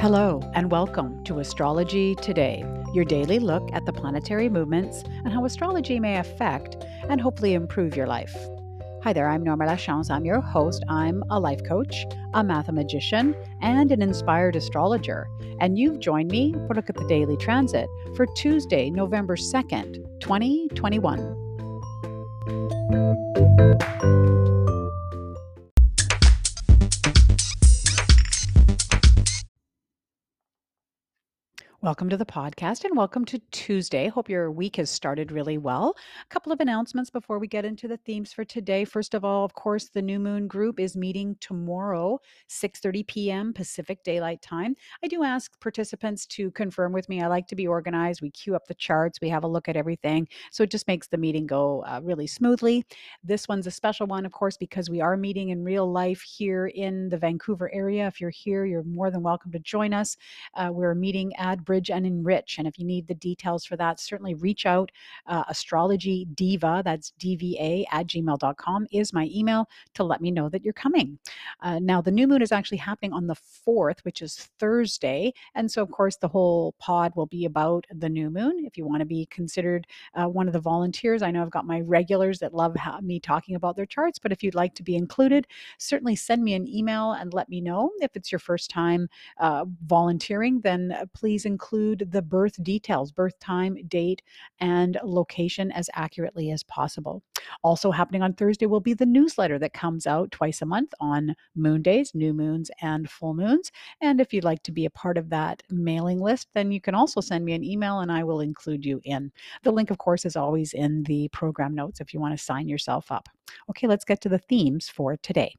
Hello, and welcome to Astrology Today, your daily look at the planetary movements and how astrology may affect and hopefully improve your life. Hi there, I'm Norma Lachance. I'm your host. I'm a life coach, a mathemagician, and an inspired astrologer. And you've joined me for a look at the daily transit for Tuesday, November 2nd, 2021. Welcome to the podcast and welcome to Tuesday. Hope your week has started really well. A couple of announcements before we get into the themes for today. First of all, of course, the New Moon group is meeting tomorrow, 6:30 p.m. Pacific Daylight Time. I do ask participants to confirm with me. I like to be organized. We queue up the charts, we have a look at everything, so it just makes the meeting go uh, really smoothly. This one's a special one, of course, because we are meeting in real life here in the Vancouver area. If you're here, you're more than welcome to join us. Uh, we're meeting at Bridge and Enrich. And if you need the details for that, certainly reach out. Uh, Astrology Diva, that's DVA at gmail.com, is my email to let me know that you're coming. Uh, now, the new moon is actually happening on the 4th, which is Thursday. And so, of course, the whole pod will be about the new moon. If you want to be considered uh, one of the volunteers, I know I've got my regulars that love me talking about their charts, but if you'd like to be included, certainly send me an email and let me know. If it's your first time uh, volunteering, then uh, please include include the birth details, birth time, date, and location as accurately as possible. Also, happening on Thursday will be the newsletter that comes out twice a month on moon days, new moons, and full moons. And if you'd like to be a part of that mailing list, then you can also send me an email and I will include you in. The link, of course, is always in the program notes if you want to sign yourself up. Okay, let's get to the themes for today.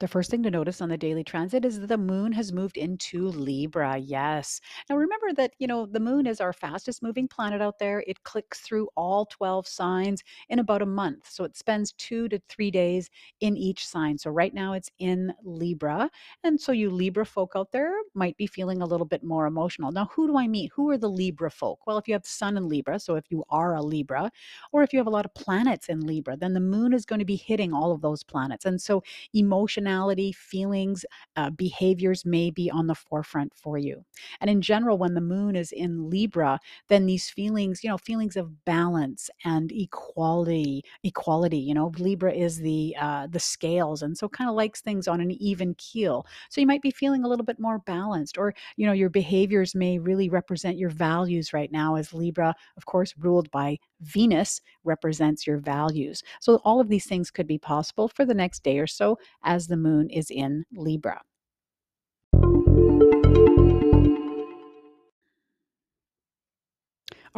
The first thing to notice on the daily transit is that the moon has moved into Libra. Yes. Now remember that, you know, the moon is our fastest moving planet out there. It clicks through all 12 signs in about a month. So it spends two to three days in each sign. So right now it's in Libra. And so you Libra folk out there might be feeling a little bit more emotional. Now, who do I meet? Who are the Libra folk? Well, if you have the sun in Libra, so if you are a Libra, or if you have a lot of planets in Libra, then the moon is going to be hitting all of those planets. And so emotion personality, feelings, uh, behaviors may be on the forefront for you. And in general, when the moon is in Libra, then these feelings, you know, feelings of balance and equality, equality, you know, Libra is the uh, the scales, and so kind of likes things on an even keel. So you might be feeling a little bit more balanced, or you know, your behaviors may really represent your values right now, as Libra, of course, ruled by Venus represents your values. So all of these things could be possible for the next day or so as the moon is in Libra.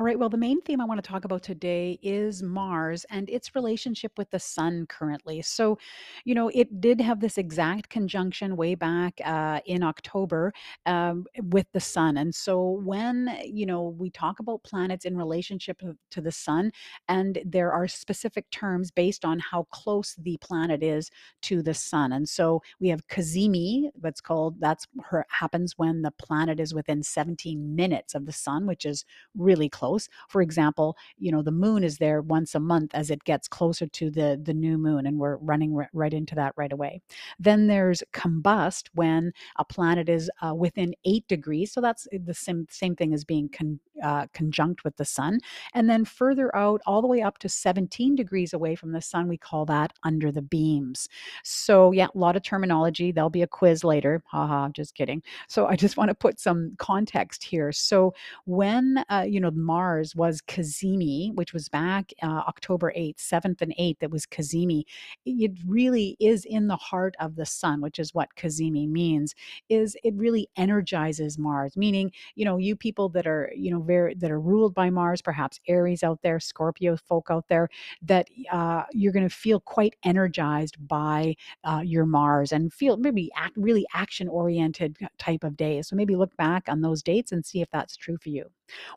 All right. Well, the main theme I want to talk about today is Mars and its relationship with the sun currently. So, you know, it did have this exact conjunction way back uh, in October um, with the sun. And so, when, you know, we talk about planets in relationship to the sun, and there are specific terms based on how close the planet is to the sun. And so, we have cazimi, that's called, that's her, happens when the planet is within 17 minutes of the sun, which is really close close. For example, you know, the moon is there once a month as it gets closer to the the new moon and we're running r- right into that right away. Then there's combust when a planet is uh, within 8 degrees. So that's the same same thing as being con- uh, conjunct with the sun. And then further out, all the way up to 17 degrees away from the sun, we call that under the beams. So, yeah, a lot of terminology. There'll be a quiz later. Haha, just kidding. So, I just want to put some context here. So, when, uh, you know, Mars was cazimi, which was back uh, October 8th, 7th and 8th, it was cazimi. It really is in the heart of the sun, which is what cazimi means, is it really energizes Mars, meaning, you know, you people that are, you know, very that are ruled by Mars, perhaps Aries out there, Scorpio folk out there, that uh, you're going to feel quite energized by uh, your Mars and feel maybe act, really action oriented type of days. So maybe look back on those dates and see if that's true for you.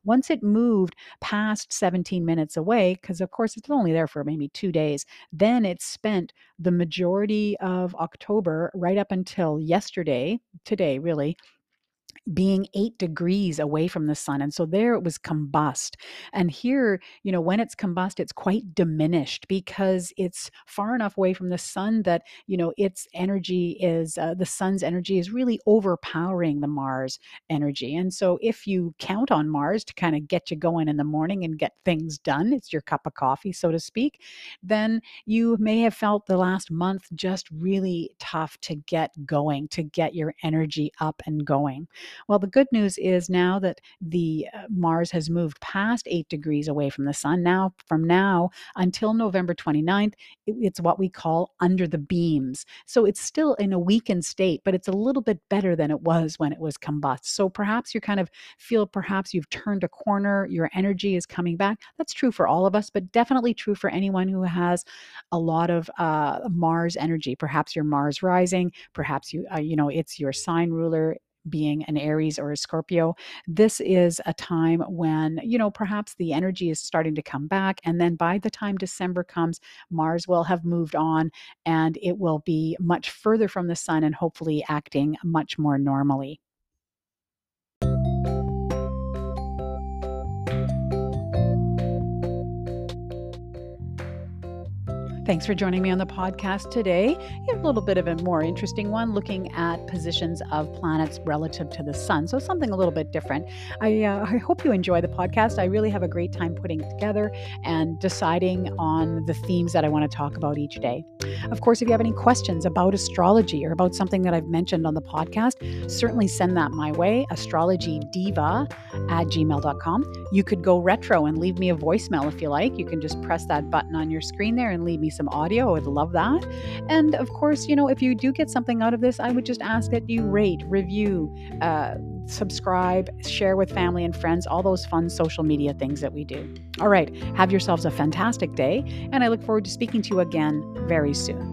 Once it moved past 17 minutes away, because of course it's only there for maybe two days, then it spent the majority of October right up until yesterday, today really, being eight degrees away from the sun. And so there it was combust. And here, you know, when it's combust, it's quite diminished because it's far enough away from the sun that, you know, its energy is, uh, the sun's energy is really overpowering the Mars energy. And so if you count on Mars to kind of get you going in the morning and get things done, it's your cup of coffee, so to speak, then you may have felt the last month just really tough to get going, to get your energy up and going. Well, the good news is now that the uh, Mars has moved past 8 degrees away from the sun, now from now until November 29th, it, it's what we call under the beams. So it's still in a weakened state, but it's a little bit better than it was when it was combust. So perhaps you kind of feel perhaps you've turned a corner, your energy is coming back. That's true for all of us, but definitely true for anyone who has a lot of uh, Mars energy. Perhaps your Mars rising, perhaps you uh, you know it's your sign ruler being an Aries or a Scorpio, this is a time when, you know, perhaps the energy is starting to come back. And then by the time December comes, Mars will have moved on and it will be much further from the sun and hopefully acting much more normally. Thanks for joining me on the podcast today. A little bit of a more interesting one, looking at positions of planets relative to the sun. So, something a little bit different. I, uh, I hope you enjoy the podcast. I really have a great time putting it together and deciding on the themes that I want to talk about each day. Of course, if you have any questions about astrology or about something that I've mentioned on the podcast, certainly send that my way astrologydiva at gmail.com. You could go retro and leave me a voicemail if you like. You can just press that button on your screen there and leave me some audio. I would love that. And of course, you know, if you do get something out of this, I would just ask that you rate, review, uh, subscribe, share with family and friends, all those fun social media things that we do. All right, have yourselves a fantastic day, and I look forward to speaking to you again very soon.